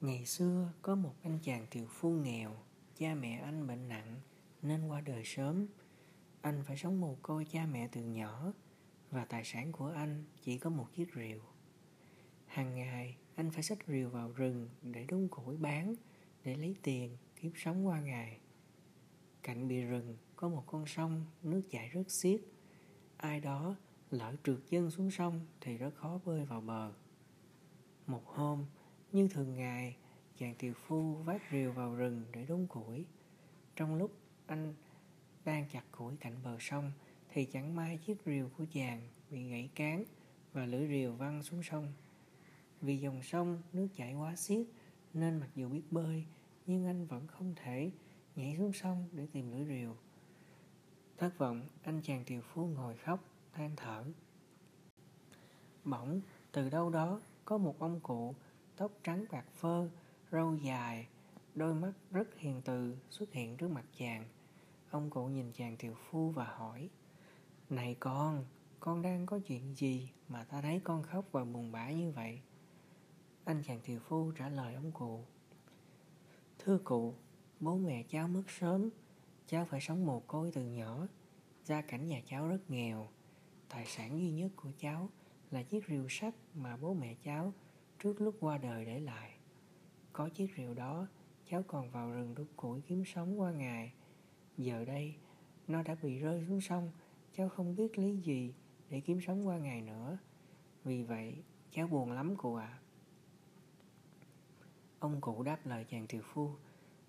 Ngày xưa có một anh chàng tiều phu nghèo, cha mẹ anh bệnh nặng nên qua đời sớm. Anh phải sống mồ côi cha mẹ từ nhỏ và tài sản của anh chỉ có một chiếc rìu. Hàng ngày anh phải xách rìu vào rừng để đốn củi bán để lấy tiền kiếm sống qua ngày. Cạnh bìa rừng có một con sông nước chảy rất xiết. Ai đó lỡ trượt chân xuống sông thì rất khó bơi vào bờ. Một hôm, như thường ngày, chàng tiều phu vác rìu vào rừng để đốn củi. Trong lúc anh đang chặt củi cạnh bờ sông thì chẳng may chiếc rìu của chàng bị gãy cán và lưỡi rìu văng xuống sông. Vì dòng sông nước chảy quá xiết nên mặc dù biết bơi nhưng anh vẫn không thể nhảy xuống sông để tìm lưỡi rìu. Thất vọng, anh chàng tiều phu ngồi khóc, than thở. Bỗng, từ đâu đó có một ông cụ tóc trắng bạc phơ, râu dài, đôi mắt rất hiền từ xuất hiện trước mặt chàng. Ông cụ nhìn chàng tiều phu và hỏi, Này con, con đang có chuyện gì mà ta thấy con khóc và buồn bã như vậy? Anh chàng tiều phu trả lời ông cụ, Thưa cụ, bố mẹ cháu mất sớm, cháu phải sống mồ côi từ nhỏ. Gia cảnh nhà cháu rất nghèo, tài sản duy nhất của cháu là chiếc rìu sắt mà bố mẹ cháu trước lúc qua đời để lại. Có chiếc rìu đó, cháu còn vào rừng đốt củi kiếm sống qua ngày. Giờ đây, nó đã bị rơi xuống sông, cháu không biết lý gì để kiếm sống qua ngày nữa. Vì vậy, cháu buồn lắm cụ ạ. À. Ông cụ đáp lời chàng tiều phu,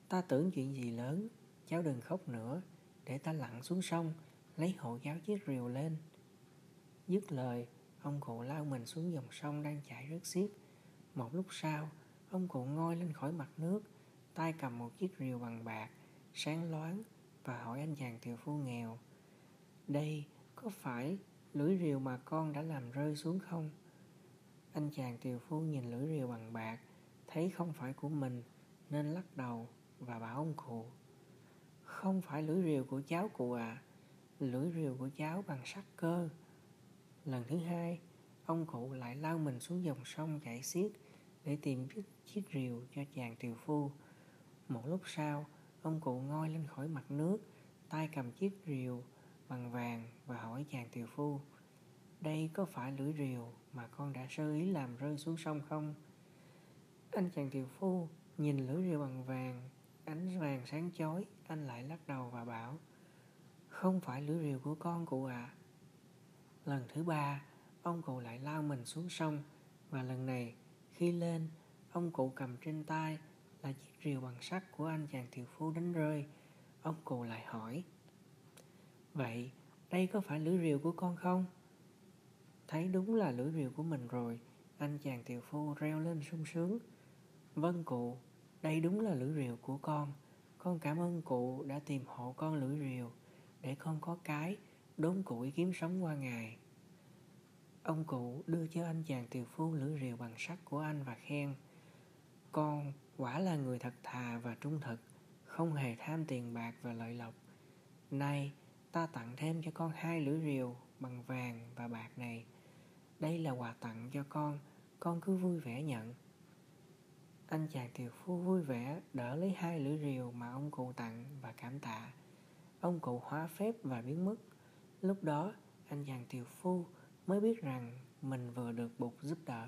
ta tưởng chuyện gì lớn, cháu đừng khóc nữa, để ta lặn xuống sông, lấy hộ cháu chiếc rìu lên. Dứt lời, ông cụ lao mình xuống dòng sông đang chảy rất xiết. Một lúc sau, ông cụ ngôi lên khỏi mặt nước, tay cầm một chiếc rìu bằng bạc, sáng loáng và hỏi anh chàng tiểu phu nghèo. Đây có phải lưỡi rìu mà con đã làm rơi xuống không? Anh chàng tiều phu nhìn lưỡi rìu bằng bạc, thấy không phải của mình nên lắc đầu và bảo ông cụ. Không phải lưỡi rìu của cháu cụ à, lưỡi rìu của cháu bằng sắt cơ. Lần thứ hai, ông cụ lại lao mình xuống dòng sông chảy xiết để tìm chiếc, chiếc rìu cho chàng tiều phu. Một lúc sau, ông cụ ngoi lên khỏi mặt nước, tay cầm chiếc rìu bằng vàng và hỏi chàng tiều phu, đây có phải lưỡi rìu mà con đã sơ ý làm rơi xuống sông không? Anh chàng tiều phu nhìn lưỡi rìu bằng vàng, ánh vàng sáng chói, anh lại lắc đầu và bảo, không phải lưỡi rìu của con cụ ạ. À. Lần thứ ba, ông cụ lại lao mình xuống sông và lần này khi lên, ông cụ cầm trên tay là chiếc rìu bằng sắt của anh chàng tiểu phu đánh rơi. Ông cụ lại hỏi, Vậy, đây có phải lưỡi rìu của con không? Thấy đúng là lưỡi rìu của mình rồi, anh chàng tiểu phu reo lên sung sướng. Vâng cụ, đây đúng là lưỡi rìu của con. Con cảm ơn cụ đã tìm hộ con lưỡi rìu để con có cái đốn củi kiếm sống qua ngày. Ông cụ đưa cho anh chàng tiều phu lưỡi rìu bằng sắt của anh và khen Con quả là người thật thà và trung thực, không hề tham tiền bạc và lợi lộc. Nay ta tặng thêm cho con hai lưỡi rìu bằng vàng và bạc này. Đây là quà tặng cho con, con cứ vui vẻ nhận. Anh chàng tiều phu vui vẻ đỡ lấy hai lưỡi rìu mà ông cụ tặng và cảm tạ. Ông cụ hóa phép và biến mất. Lúc đó, anh chàng tiều phu mới biết rằng mình vừa được Bụt giúp đỡ.